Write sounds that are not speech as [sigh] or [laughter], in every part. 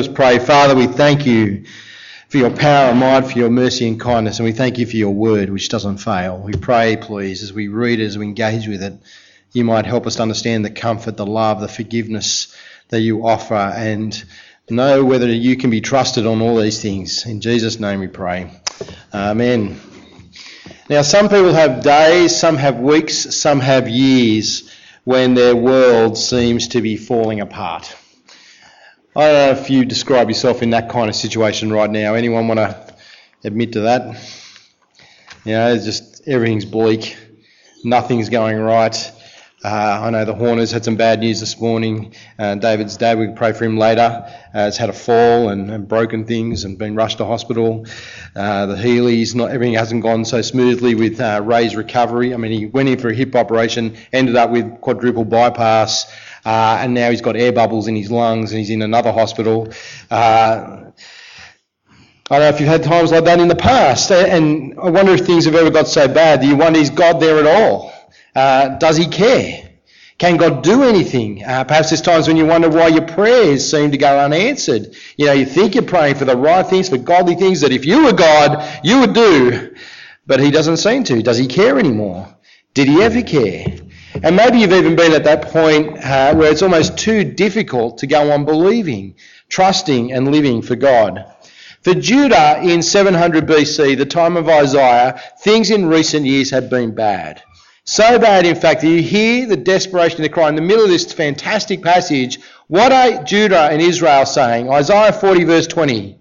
Let's pray. Father, we thank you for your power and might, for your mercy and kindness, and we thank you for your word, which doesn't fail. We pray, please, as we read it, as we engage with it, you might help us to understand the comfort, the love, the forgiveness that you offer, and know whether you can be trusted on all these things. In Jesus' name we pray. Amen. Now, some people have days, some have weeks, some have years when their world seems to be falling apart. I don't know if you describe yourself in that kind of situation right now. Anyone want to admit to that? You know, just everything's bleak, nothing's going right. Uh, I know the Horners had some bad news this morning. Uh, David's dad, we can pray for him later, uh, has had a fall and, and, broken things and been rushed to hospital. Uh, the Healy's, not everything hasn't gone so smoothly with uh, Ray's recovery. I mean, he went in for a hip operation, ended up with quadruple bypass. Uh, and now he's got air bubbles in his lungs and he's in another hospital. Uh, I don't know if you've had times like that in the past, and I wonder if things have ever got so bad. Do you wonder, is God there at all? Uh, does He care? Can God do anything? Uh, perhaps there's times when you wonder why your prayers seem to go unanswered. You know, you think you're praying for the right things, for godly things that if you were God, you would do. But He doesn't seem to. Does He care anymore? Did He ever care? And maybe you've even been at that point uh, where it's almost too difficult to go on believing, trusting, and living for God. For Judah in 700 BC, the time of Isaiah, things in recent years have been bad. So bad, in fact, that you hear the desperation the cry in the middle of this fantastic passage. What are Judah and Israel saying? Isaiah 40, verse 20.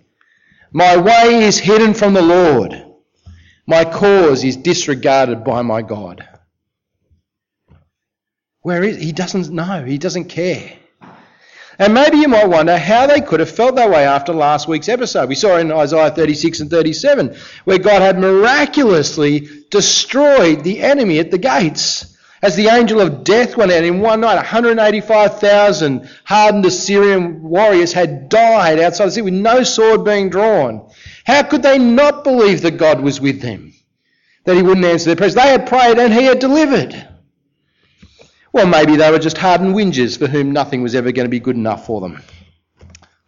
My way is hidden from the Lord. My cause is disregarded by my God. Where is he? Doesn't know. He doesn't care. And maybe you might wonder how they could have felt that way after last week's episode. We saw in Isaiah 36 and 37 where God had miraculously destroyed the enemy at the gates. As the angel of death went out in one night, 185,000 hardened Assyrian warriors had died outside the city with no sword being drawn. How could they not believe that God was with them? That he wouldn't answer their prayers? They had prayed and he had delivered. Well, maybe they were just hardened whingers for whom nothing was ever going to be good enough for them.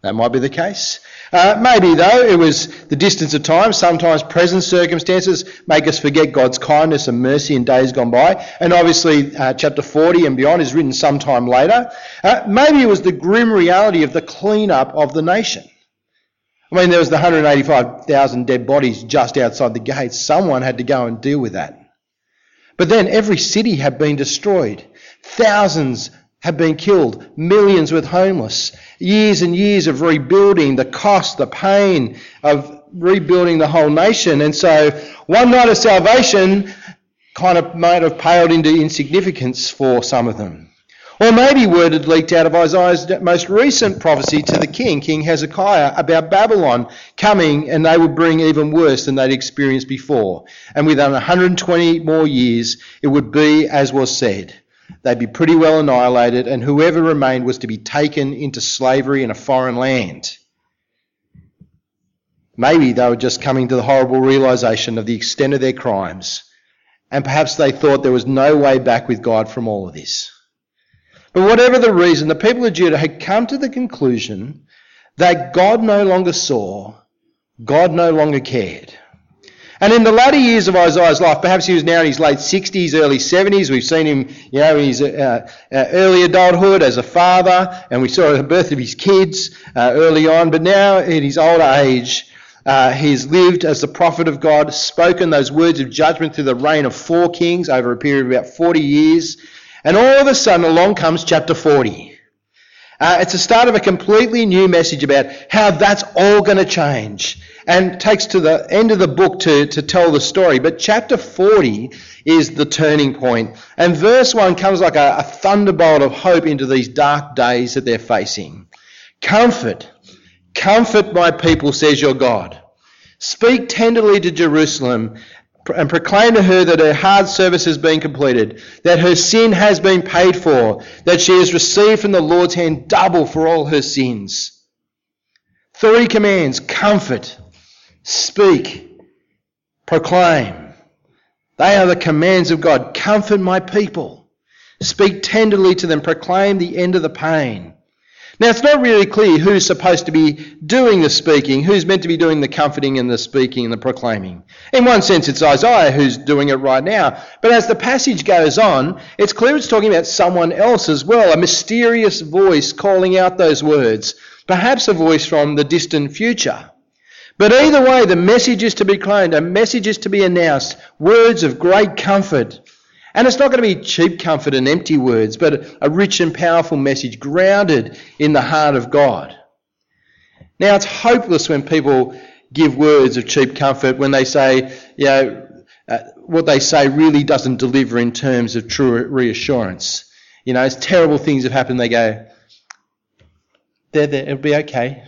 That might be the case. Uh, maybe, though, it was the distance of time. Sometimes present circumstances make us forget God's kindness and mercy in days gone by. And obviously, uh, chapter 40 and beyond is written sometime later. Uh, maybe it was the grim reality of the clean-up of the nation. I mean, there was the 185,000 dead bodies just outside the gates. Someone had to go and deal with that. But then every city had been destroyed. Thousands have been killed, millions were homeless, years and years of rebuilding, the cost, the pain of rebuilding the whole nation. And so one night of salvation kind of might have paled into insignificance for some of them. Or maybe word had leaked out of Isaiah's most recent prophecy to the king, King Hezekiah, about Babylon coming and they would bring even worse than they'd experienced before. And within 120 more years, it would be as was said they'd be pretty well annihilated, and whoever remained was to be taken into slavery in a foreign land. Maybe they were just coming to the horrible realization of the extent of their crimes, and perhaps they thought there was no way back with God from all of this. But whatever the reason, the people of Judah had come to the conclusion that God no longer saw, God no longer cared. And in the latter years of Isaiah's life, perhaps he was now in his late 60s, early 70s. We've seen him, you know, in his uh, uh, early adulthood as a father, and we saw the birth of his kids uh, early on. But now, in his older age, uh, he's lived as the prophet of God, spoken those words of judgment through the reign of four kings over a period of about 40 years. And all of a sudden, along comes chapter 40. Uh, it's the start of a completely new message about how that's all going to change and takes to the end of the book to, to tell the story. But chapter 40 is the turning point. And verse 1 comes like a, a thunderbolt of hope into these dark days that they're facing. Comfort, comfort my people, says your God. Speak tenderly to Jerusalem and proclaim to her that her hard service has been completed, that her sin has been paid for, that she has received from the Lord's hand double for all her sins. Three commands comfort, Speak, proclaim. They are the commands of God. Comfort my people. Speak tenderly to them. Proclaim the end of the pain. Now, it's not really clear who's supposed to be doing the speaking, who's meant to be doing the comforting and the speaking and the proclaiming. In one sense, it's Isaiah who's doing it right now. But as the passage goes on, it's clear it's talking about someone else as well, a mysterious voice calling out those words, perhaps a voice from the distant future. But either way, the message is to be claimed, a message is to be announced, words of great comfort and it's not going to be cheap comfort and empty words, but a rich and powerful message grounded in the heart of God. Now, it's hopeless when people give words of cheap comfort when they say, you know, uh, what they say really doesn't deliver in terms of true reassurance. You know, as terrible things have happened, they go, there, there, it'll be okay.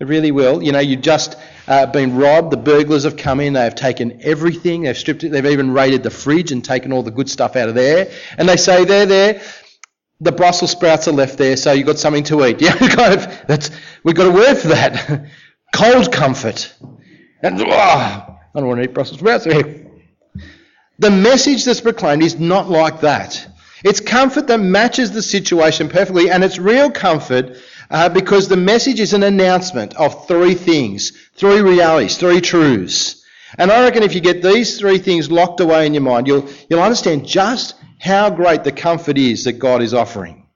It really will. You know, you've just uh, been robbed. The burglars have come in. They have taken everything. They've stripped it. They've even raided the fridge and taken all the good stuff out of there. And they say, there, there. The Brussels sprouts are left there, so you've got something to eat. [laughs] Yeah, kind of, that's, we've got a word for that. [laughs] Cold comfort. And, oh, I don't want to eat Brussels sprouts. The message that's proclaimed is not like that. It's comfort that matches the situation perfectly, and it's real comfort uh, because the message is an announcement of three things, three realities, three truths. And I reckon if you get these three things locked away in your mind, you'll, you'll understand just how great the comfort is that God is offering.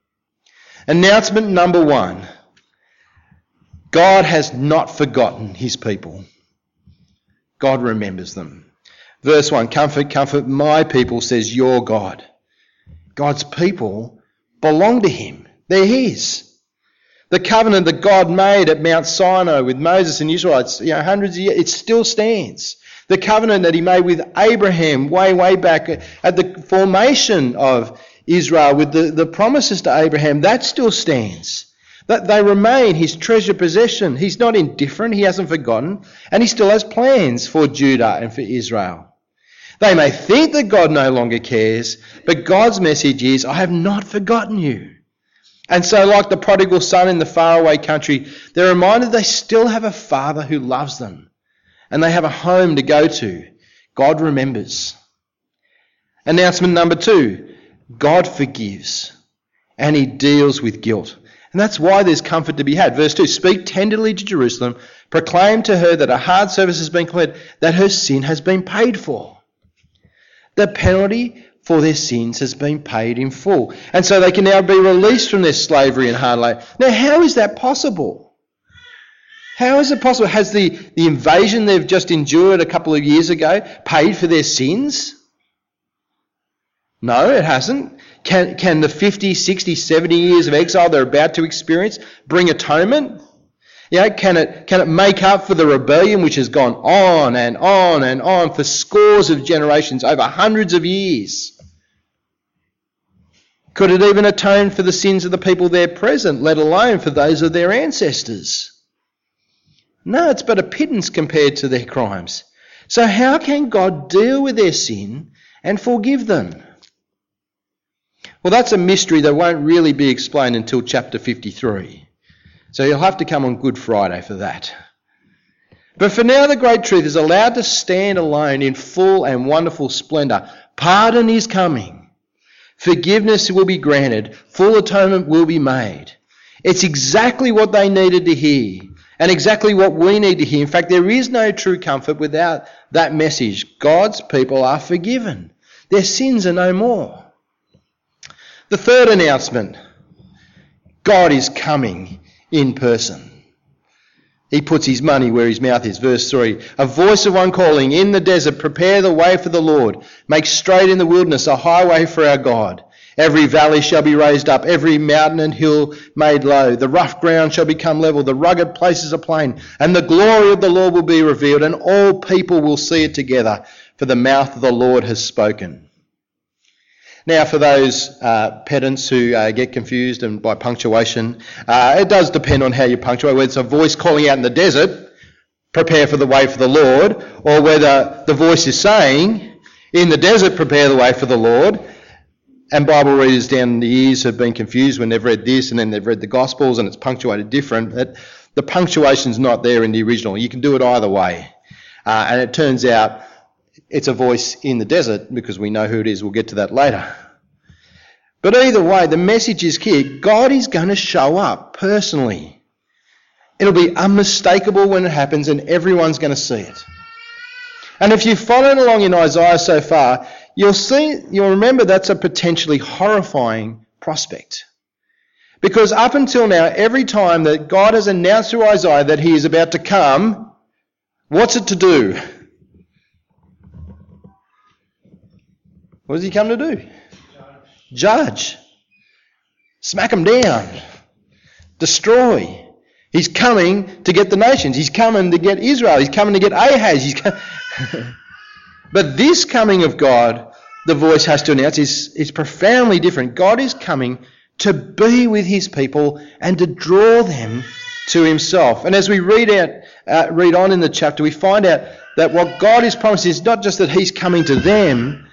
Announcement number one God has not forgotten his people, God remembers them. Verse 1 Comfort, comfort my people, says your God. God's people belong to him, they're his. The covenant that God made at Mount Sinai with Moses and Israelites, you know, hundreds of years, it still stands. The covenant that he made with Abraham way, way back at the formation of Israel with the, the promises to Abraham, that still stands. That they remain his treasure possession. He's not indifferent, he hasn't forgotten, and he still has plans for Judah and for Israel. They may think that God no longer cares, but God's message is, I have not forgotten you. And so, like the prodigal son in the faraway country, they're reminded they still have a father who loves them and they have a home to go to. God remembers. Announcement number two God forgives and he deals with guilt. And that's why there's comfort to be had. Verse 2 Speak tenderly to Jerusalem, proclaim to her that a hard service has been cleared, that her sin has been paid for. The penalty for their sins has been paid in full. And so they can now be released from their slavery and hard labor. Now, how is that possible? How is it possible? Has the, the invasion they've just endured a couple of years ago paid for their sins? No, it hasn't. Can, can the 50, 60, 70 years of exile they're about to experience bring atonement? Know, can it, can it make up for the rebellion which has gone on and on and on for scores of generations, over hundreds of years? Could it even atone for the sins of the people there present, let alone for those of their ancestors? No, it's but a pittance compared to their crimes. So, how can God deal with their sin and forgive them? Well, that's a mystery that won't really be explained until chapter 53. So you'll have to come on Good Friday for that. But for now, the great truth is allowed to stand alone in full and wonderful splendour. Pardon is coming. Forgiveness will be granted. Full atonement will be made. It's exactly what they needed to hear and exactly what we need to hear. In fact, there is no true comfort without that message. God's people are forgiven. Their sins are no more. The third announcement God is coming in person. He puts his money where his mouth is. Verse 3 A voice of one calling, In the desert, prepare the way for the Lord. Make straight in the wilderness a highway for our God. Every valley shall be raised up, every mountain and hill made low. The rough ground shall become level, the rugged places a plain, and the glory of the Lord will be revealed, and all people will see it together, for the mouth of the Lord has spoken. Now, for those uh, pedants who uh, get confused and by punctuation, uh, it does depend on how you punctuate. Whether it's a voice calling out in the desert, prepare for the way for the Lord, or whether the voice is saying, in the desert, prepare the way for the Lord. And Bible readers down the years have been confused when they've read this and then they've read the Gospels and it's punctuated different. But the punctuation's not there in the original. You can do it either way. Uh, and it turns out it's a voice in the desert because we know who it is. We'll get to that later. But either way, the message is clear God is going to show up personally. It'll be unmistakable when it happens, and everyone's going to see it. And if you've followed along in Isaiah so far, you'll see, you'll remember that's a potentially horrifying prospect. Because up until now, every time that God has announced to Isaiah that he is about to come, what's it to do? What does he come to do? Judge. Judge. Smack them down. Destroy. He's coming to get the nations. He's coming to get Israel. He's coming to get Ahaz. He's [laughs] but this coming of God, the voice has to announce, is, is profoundly different. God is coming to be with his people and to draw them to himself. And as we read out, uh, read on in the chapter, we find out that what God is promising is not just that he's coming to them,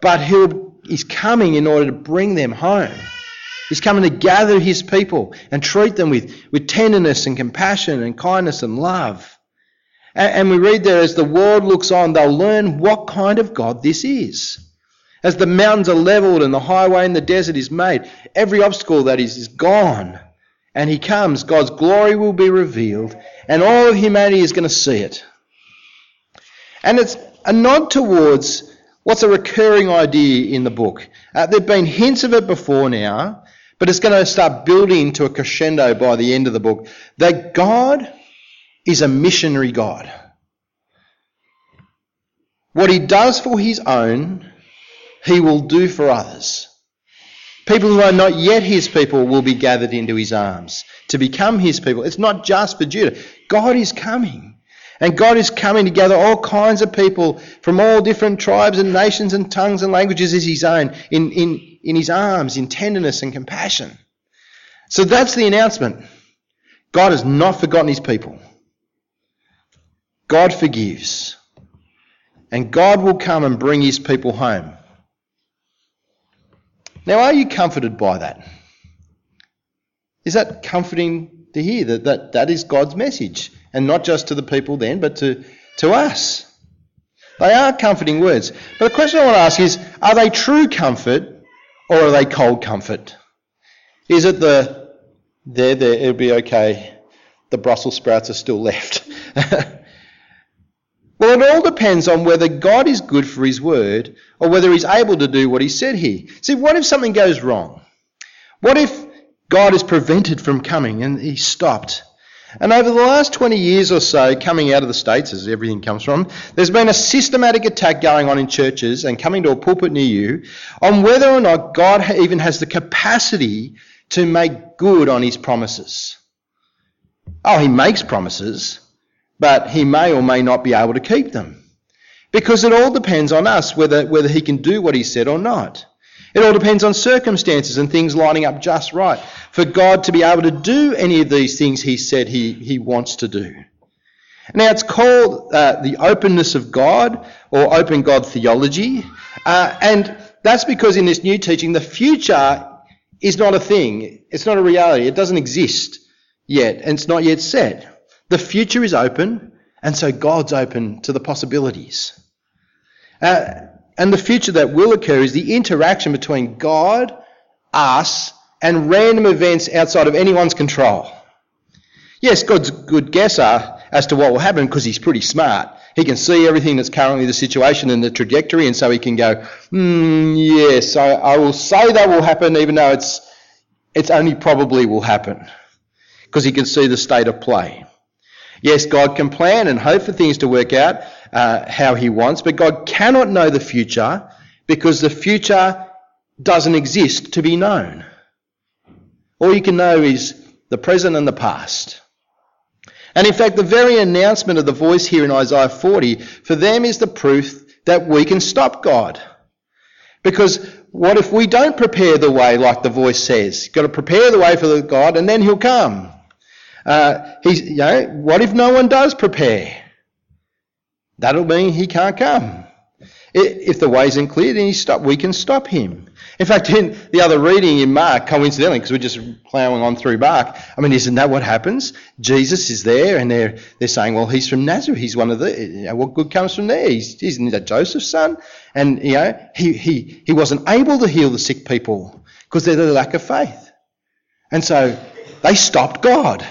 but he'll, he's coming in order to bring them home. He's coming to gather his people and treat them with, with tenderness and compassion and kindness and love. And, and we read there, as the world looks on, they'll learn what kind of God this is. As the mountains are leveled and the highway in the desert is made, every obstacle that is is gone. And he comes, God's glory will be revealed, and all of humanity is going to see it. And it's a nod towards what's a recurring idea in the book. Uh, there have been hints of it before now, but it's going to start building to a crescendo by the end of the book that God is a missionary God. What he does for his own, he will do for others. People who are not yet his people will be gathered into his arms to become his people. It's not just for Judah. God is coming. And God is coming to gather all kinds of people from all different tribes and nations and tongues and languages as his own in, in, in his arms, in tenderness and compassion. So that's the announcement. God has not forgotten his people. God forgives. And God will come and bring his people home. Now, are you comforted by that? Is that comforting to hear that that, that is God's message? And not just to the people then, but to, to us. They are comforting words. But the question I want to ask is are they true comfort or are they cold comfort? Is it the, there, there, it'll be okay, the Brussels sprouts are still [laughs] left? well, it all depends on whether God is good for his word or whether he's able to do what he said here. See, what if something goes wrong? What if God is prevented from coming and he stopped? And over the last 20 years or so, coming out of the States, as everything comes from, there's been a systematic attack going on in churches and coming to a pulpit near you on whether or not God even has the capacity to make good on his promises. Oh, he makes promises, but he may or may not be able to keep them. Because it all depends on us whether, whether he can do what he said or not. It all depends on circumstances and things lining up just right for God to be able to do any of these things He said He, he wants to do. Now, it's called uh, the openness of God or open God theology. Uh, and that's because in this new teaching, the future is not a thing, it's not a reality, it doesn't exist yet, and it's not yet set. The future is open, and so God's open to the possibilities. Uh, and the future that will occur is the interaction between God, us, and random events outside of anyone's control. Yes, God's a good guesser as to what will happen because he's pretty smart. He can see everything that's currently the situation and the trajectory, and so he can go, hmm, yes, I, I will say that will happen, even though it's, it's only probably will happen because he can see the state of play. Yes, God can plan and hope for things to work out uh, how He wants, but God cannot know the future because the future doesn't exist to be known. All you can know is the present and the past. And in fact, the very announcement of the voice here in Isaiah 40 for them is the proof that we can stop God. Because what if we don't prepare the way like the voice says? You've got to prepare the way for God and then He'll come. Uh, he's, you know, what if no one does prepare? That'll mean he can't come. If the way isn't clear, then stop, we can stop him. In fact, in the other reading in Mark, coincidentally, because we're just ploughing on through Mark, I mean, isn't that what happens? Jesus is there, and they're they're saying, well, he's from Nazareth. He's one of the. You know, what good comes from there? He's, he's that Joseph's son, and you know, he he he wasn't able to heal the sick people because of their lack of faith. And so they stopped God.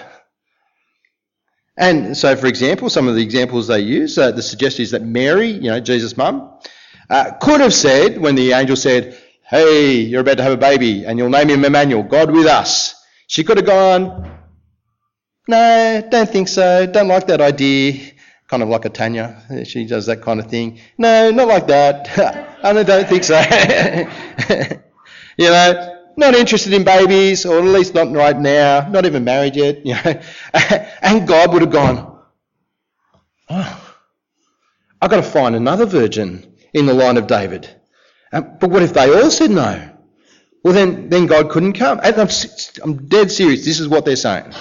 And so, for example, some of the examples they use, uh, the suggestion is that Mary, you know, Jesus' mum, uh, could have said, when the angel said, Hey, you're about to have a baby and you'll name him Emmanuel, God with us, she could have gone, No, don't think so, don't like that idea. Kind of like a Tanya, she does that kind of thing. No, not like that. [laughs] I don't think so. [laughs] you know, not interested in babies, or at least not right now, not even married yet, you know. [laughs] and God would have gone, oh, I've got to find another virgin in the line of David. Um, but what if they all said no? Well, then, then God couldn't come. And I'm, I'm dead serious. This is what they're saying.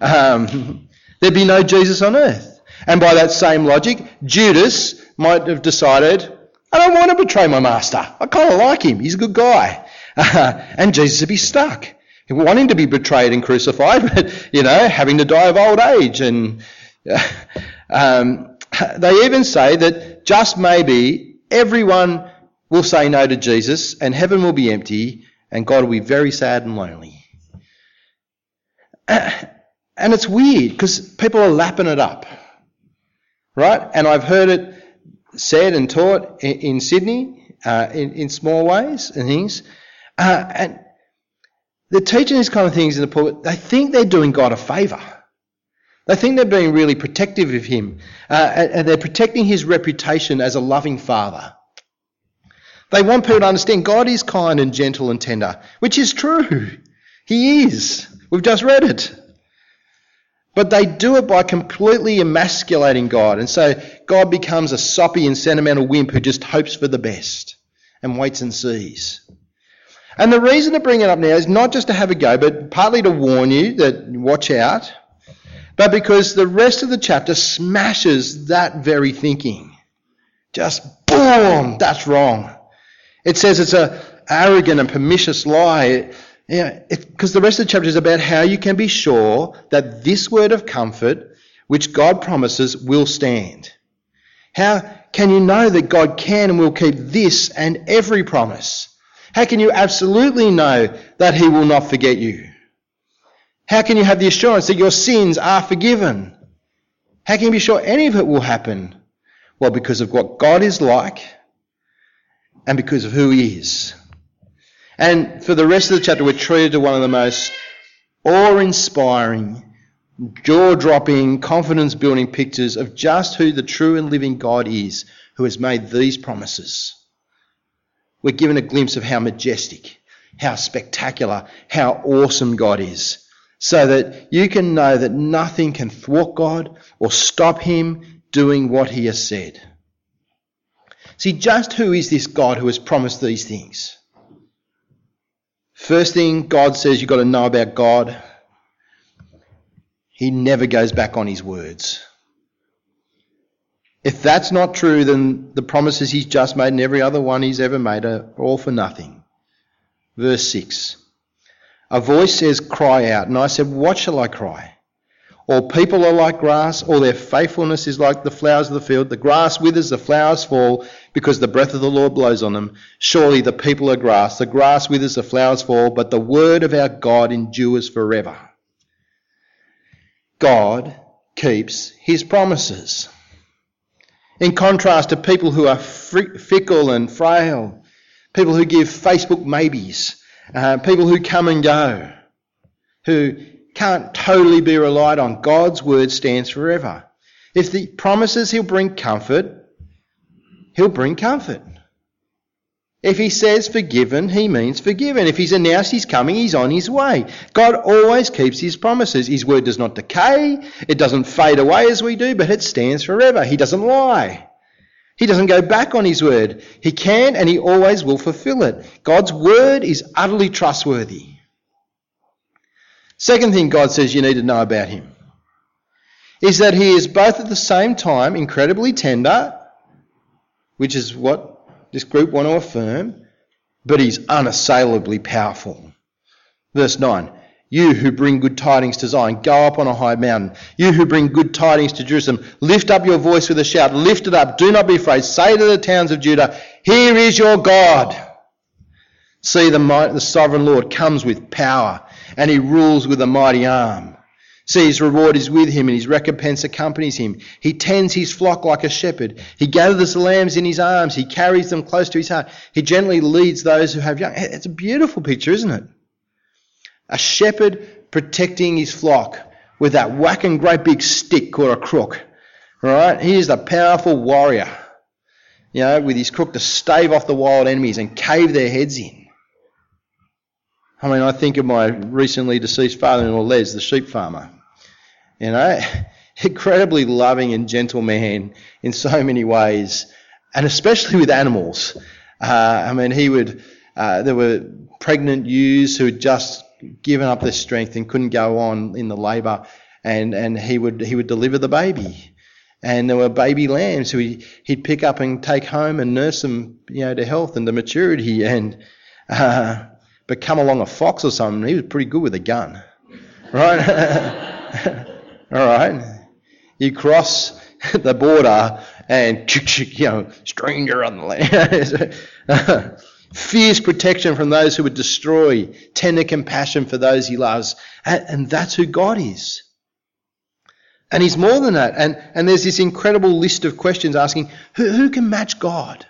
Um, [laughs] there'd be no Jesus on earth. And by that same logic, Judas might have decided, I don't want to betray my master. I kind of like him. He's a good guy. [laughs] And Jesus would be stuck, wanting to be betrayed and crucified, [laughs] but, you know, having to die of old age. And [laughs] um, they even say that just maybe everyone will say no to Jesus and heaven will be empty and God will be very sad and lonely. [clears throat] And it's weird because people are lapping it up, right? And I've heard it said and taught in, in Sydney uh, in, in small ways and things. Uh, and they're teaching these kind of things in the pulpit. They think they're doing God a favour. They think they're being really protective of him, uh, and they're protecting his reputation as a loving father. They want people to understand God is kind and gentle and tender, which is true. He is. We've just read it. But they do it by completely emasculating God. And so God becomes a soppy and sentimental wimp who just hopes for the best and waits and sees. And the reason to bring it up now is not just to have a go, but partly to warn you that watch out, but because the rest of the chapter smashes that very thinking. Just boom, that's wrong. It says it's a arrogant and pernicious lie. Because the rest of the chapter is about how you can be sure that this word of comfort, which God promises, will stand. How can you know that God can and will keep this and every promise? How can you absolutely know that He will not forget you? How can you have the assurance that your sins are forgiven? How can you be sure any of it will happen? Well, because of what God is like and because of who He is. And for the rest of the chapter, we're treated to one of the most awe inspiring, jaw dropping, confidence building pictures of just who the true and living God is who has made these promises we're given a glimpse of how majestic, how spectacular, how awesome God is. So that you can know that nothing can thwart God or stop him doing what he has said. See, just who is this God who has promised these things? First thing God says you've got to know about God, he never goes back on his words. If that's not true, then the promises he's just made and every other one he's ever made are all for nothing. Verse 6. A voice says, Cry out. And I said, What shall I cry? All people are like grass, all their faithfulness is like the flowers of the field. The grass withers, the flowers fall, because the breath of the Lord blows on them. Surely the people are grass. The grass withers, the flowers fall, but the word of our God endures forever. God keeps his promises. In contrast to people who are fickle and frail, people who give Facebook maybes, uh, people who come and go, who can't totally be relied on, God's word stands forever. If the promises He'll bring comfort, He'll bring comfort. If he says forgiven, he means forgiven. If he's announced he's coming, he's on his way. God always keeps his promises. His word does not decay, it doesn't fade away as we do, but it stands forever. He doesn't lie. He doesn't go back on his word. He can and he always will fulfill it. God's word is utterly trustworthy. Second thing God says you need to know about him is that he is both at the same time incredibly tender, which is what this group want to affirm, but he's unassailably powerful. Verse 9 You who bring good tidings to Zion, go up on a high mountain. You who bring good tidings to Jerusalem, lift up your voice with a shout. Lift it up. Do not be afraid. Say to the towns of Judah, Here is your God. See, the, the sovereign Lord comes with power and he rules with a mighty arm. See, his reward is with him and his recompense accompanies him. He tends his flock like a shepherd. He gathers the lambs in his arms. He carries them close to his heart. He gently leads those who have young. It's a beautiful picture, isn't it? A shepherd protecting his flock with that whacking great big stick called a crook. Right? He is the powerful warrior, you know, with his crook to stave off the wild enemies and cave their heads in. I mean, I think of my recently deceased father-in-law, Les, the sheep farmer. You [laughs] know, incredibly loving and gentle man in so many ways, and especially with animals. Uh, I mean, he would. Uh, there were pregnant ewes who had just given up their strength and couldn't go on in the labour, and, and he would he would deliver the baby. And there were baby lambs who he, he'd pick up and take home and nurse them, you know, to health and to maturity. And uh, but come along a fox or something, he was pretty good with a gun, right? [laughs] All right, you cross the border and you know, stranger on the land. [laughs] Fierce protection from those who would destroy, tender compassion for those he loves. And, that's who God is. And he's more than that. And, and there's this incredible list of questions asking who, who can match God?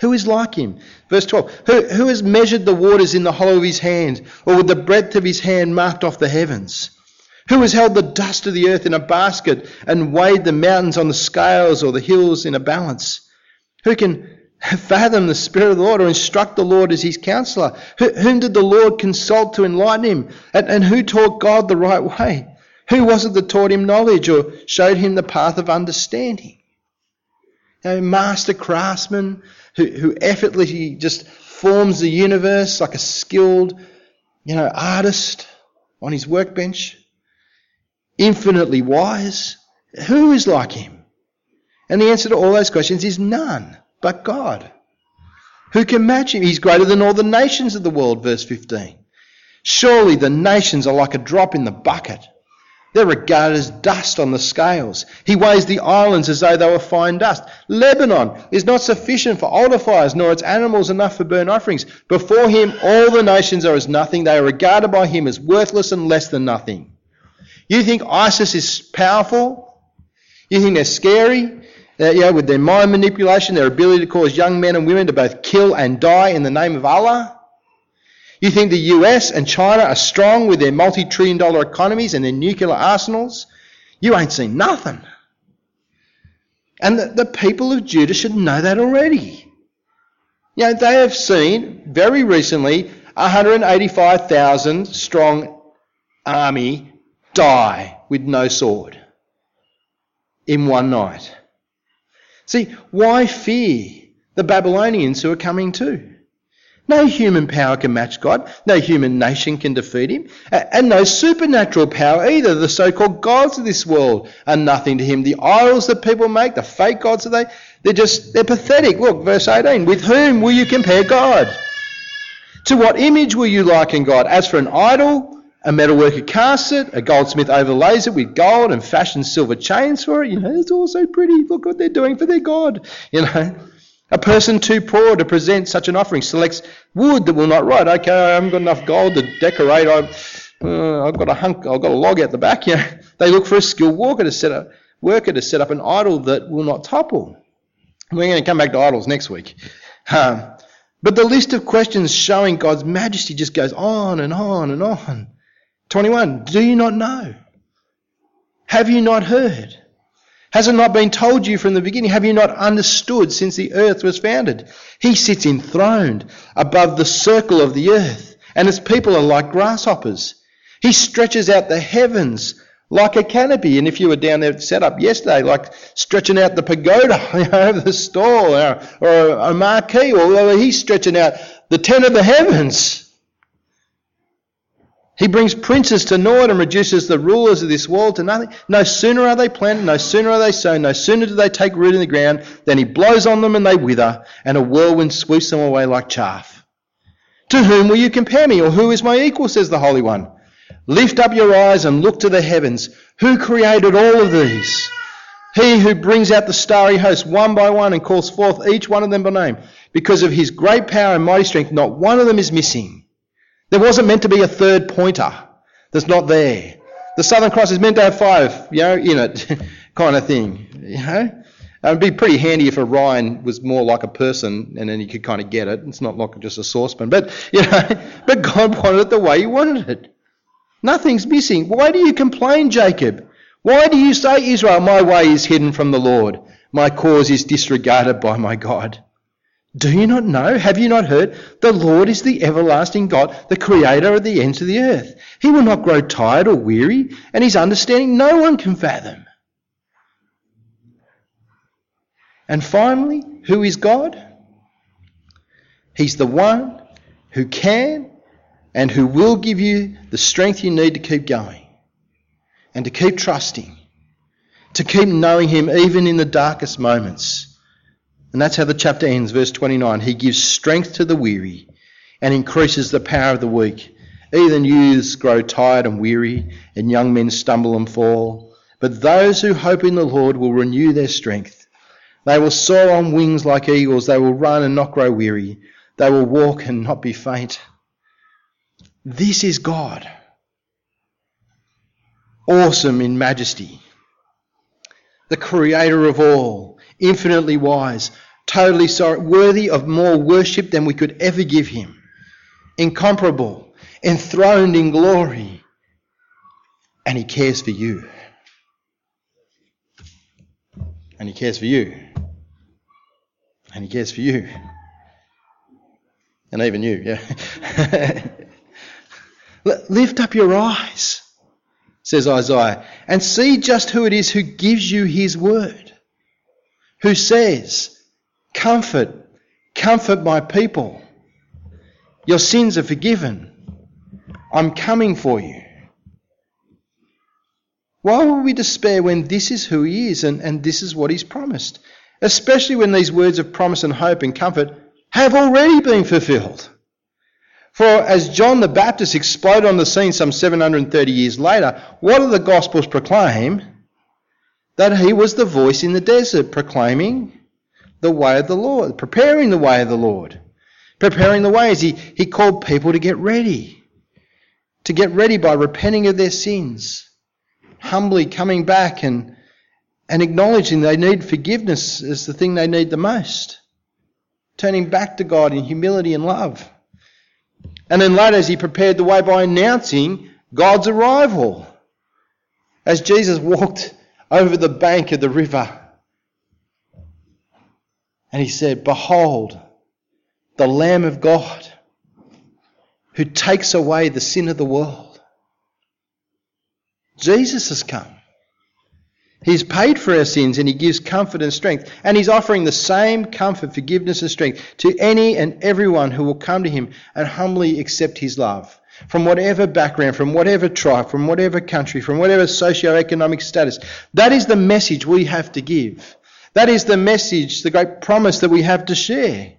Who is like him? Verse 12 who, who has measured the waters in the hollow of his hand, or with the breadth of his hand marked off the heavens? Who has held the dust of the earth in a basket and weighed the mountains on the scales or the hills in a balance? Who can fathom the Spirit of the Lord or instruct the Lord as his counselor? Whom did the Lord consult to enlighten him? And, and who taught God the right way? Who was it that taught him knowledge or showed him the path of understanding? A master craftsman who, who effortlessly just forms the universe like a skilled, you know, artist on his workbench. Infinitely wise. Who is like him? And the answer to all those questions is none but God. Who can match him? He's greater than all the nations of the world, verse 15. Surely the nations are like a drop in the bucket. They're regarded as dust on the scales. He weighs the islands as though they were fine dust. Lebanon is not sufficient for altar fires, nor its animals enough for burnt offerings. Before him, all the nations are as nothing. They are regarded by him as worthless and less than nothing. You think ISIS is powerful? You think they're scary? Uh, you know, with their mind manipulation, their ability to cause young men and women to both kill and die in the name of Allah? You think the US and China are strong with their multi trillion dollar economies and their nuclear arsenals? You ain't seen nothing. And the, the, people of Judah should know that already. You know, they have seen very recently 185,000 strong army die with no sword in one night. See, why fear the Babylonians who are coming too? No human power can match God. No human nation can defeat him. And no supernatural power either. The so-called gods of this world are nothing to him. The idols that people make, the fake gods that they, they're just, they're pathetic. Look, verse 18. With whom will you compare God? To what image will you liken God? As for an idol, a metalworker casts it, a goldsmith overlays it with gold and fashions silver chains for it. You know, it's all so pretty. Look what they're doing for their God. You know. A person too poor to present such an offering selects wood that will not rot. Okay, I haven't got enough gold to decorate. I've, uh, I've got a hunk. I've got a log out the back. You [laughs] they look for a skilled worker to set up worker to set up an idol that will not topple. We're going to come back to idols next week. Um, but the list of questions showing God's majesty just goes on and on and on. 21. Do you not know? Have you not heard? Has it not been told you from the beginning? Have you not understood since the earth was founded? He sits enthroned above the circle of the earth, and his people are like grasshoppers. He stretches out the heavens like a canopy. And if you were down there set up yesterday, like stretching out the pagoda [laughs] over the stall or, or a marquee, or he's stretching out the tent of the heavens. He brings princes to naught and reduces the rulers of this world to nothing. No sooner are they planted, no sooner are they sown, no sooner do they take root in the ground than he blows on them and they wither, and a whirlwind sweeps them away like chaff. To whom will you compare me, or who is my equal, says the Holy One? Lift up your eyes and look to the heavens. Who created all of these? He who brings out the starry host one by one and calls forth each one of them by name. because of his great power and mighty strength, not one of them is missing. There wasn't meant to be a third pointer that's not there. The Southern Cross is meant to have five, you know, in it, [laughs] kind of thing. You know, it'd be pretty handy if Orion was more like a person, and then you could kind of get it. It's not like just a saucepan, but you know, [laughs] but God wanted it the way He wanted it. Nothing's missing. Why do you complain, Jacob? Why do you say, Israel, my way is hidden from the Lord? My cause is disregarded by my God. Do you not know? Have you not heard? The Lord is the everlasting God, the creator of the ends of the earth. He will not grow tired or weary, and his understanding no one can fathom. And finally, who is God? He's the one who can and who will give you the strength you need to keep going and to keep trusting, to keep knowing Him even in the darkest moments. And that's how the chapter ends, verse 29. He gives strength to the weary and increases the power of the weak. Even youths grow tired and weary, and young men stumble and fall. But those who hope in the Lord will renew their strength. They will soar on wings like eagles. They will run and not grow weary. They will walk and not be faint. This is God. Awesome in majesty. The creator of all, infinitely wise, totally sorry, worthy of more worship than we could ever give him. Incomparable, enthroned in glory. And he cares for you. And he cares for you. And he cares for you. And even you, yeah. [laughs] Lift up your eyes, says Isaiah, and see just who it is who gives you his word, who says, Comfort, comfort my people. Your sins are forgiven. I'm coming for you. Why would we despair when this is who he is and, and this is what he's promised? Especially when these words of promise and hope and comfort have already been fulfilled. For as John the Baptist exploded on the scene some 730 years later, what do the Gospels proclaim? That he was the voice in the desert proclaiming the way of the Lord, preparing the way of the Lord, preparing the ways. He, he called people to get ready, to get ready by repenting of their sins, humbly coming back and, and acknowledging they need forgiveness as the thing they need the most, turning back to God in humility and love. And then later, as he prepared the way by announcing God's arrival. As Jesus walked over the bank of the river, and he said, Behold, the Lamb of God who takes away the sin of the world. Jesus has come. He's paid for our sins and he gives comfort and strength. And he's offering the same comfort, forgiveness, and strength to any and everyone who will come to him and humbly accept his love. From whatever background, from whatever tribe, from whatever country, from whatever socio-economic status. That is the message we have to give. That is the message, the great promise that we have to share.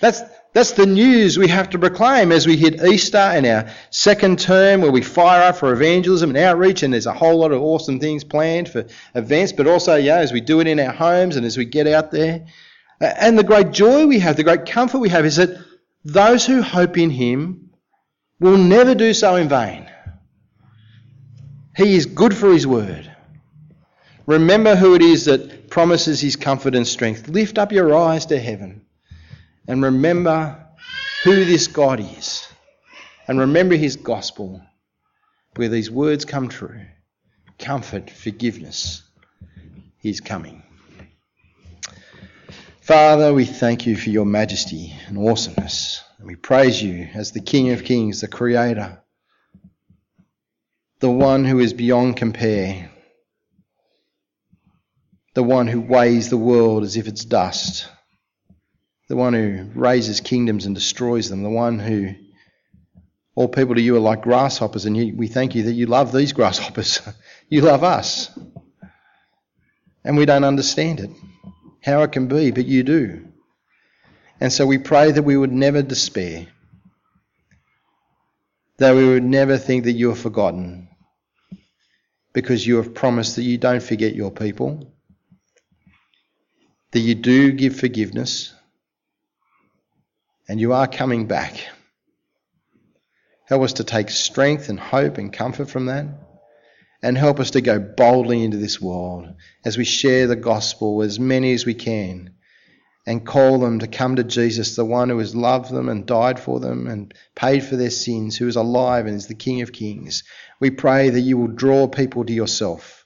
That's, that's the news we have to proclaim as we hit Easter and our second term where we fire up for evangelism and outreach and there's a whole lot of awesome things planned for events, but also, yeah, as we do it in our homes and as we get out there. And the great joy we have, the great comfort we have is that those who hope in Him will never do so in vain. He is good for His word. Remember who it is that promises His comfort and strength. Lift up your eyes to heaven and remember who this God is and remember his gospel where these words come true comfort, forgiveness. He's coming. Father, we thank you for your majesty and awesomeness. And we praise you as the King of Kings, the Creator, the one who is beyond compare, the one who weighs the world as if it's dust the one who raises kingdoms and destroys them, the one who all people to you are like grasshoppers, and you, we thank you that you love these grasshoppers. [laughs] you love us. And we don't understand it, how it can be, but you do. And so we pray that we would never despair, that we would never think that you are forgotten, because you have promised that you don't forget your people, that you do give forgiveness And you are coming back. Help us to take strength and hope and comfort from that. And help us to go boldly into this world as we share the gospel with as many as we can and call them to come to Jesus, the one who has loved them and died for them and paid for their sins, who is alive and is the King of Kings. We pray that you will draw people to yourself.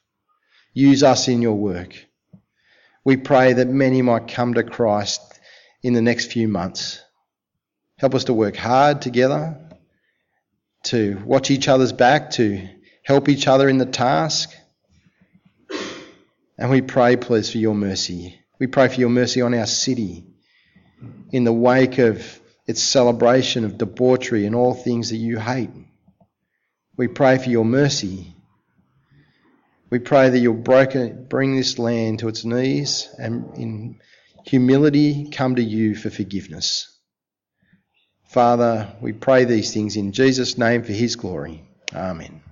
Use us in your work. We pray that many might come to Christ in the next few months. Help us to work hard together, to watch each other's back, to help each other in the task. And we pray, please, for your mercy. We pray for your mercy on our city in the wake of its celebration of debauchery and all things that you hate. We pray for your mercy. We pray that you'll bring this land to its knees and in humility come to you for forgiveness. Father, we pray these things in Jesus' name for his glory. Amen.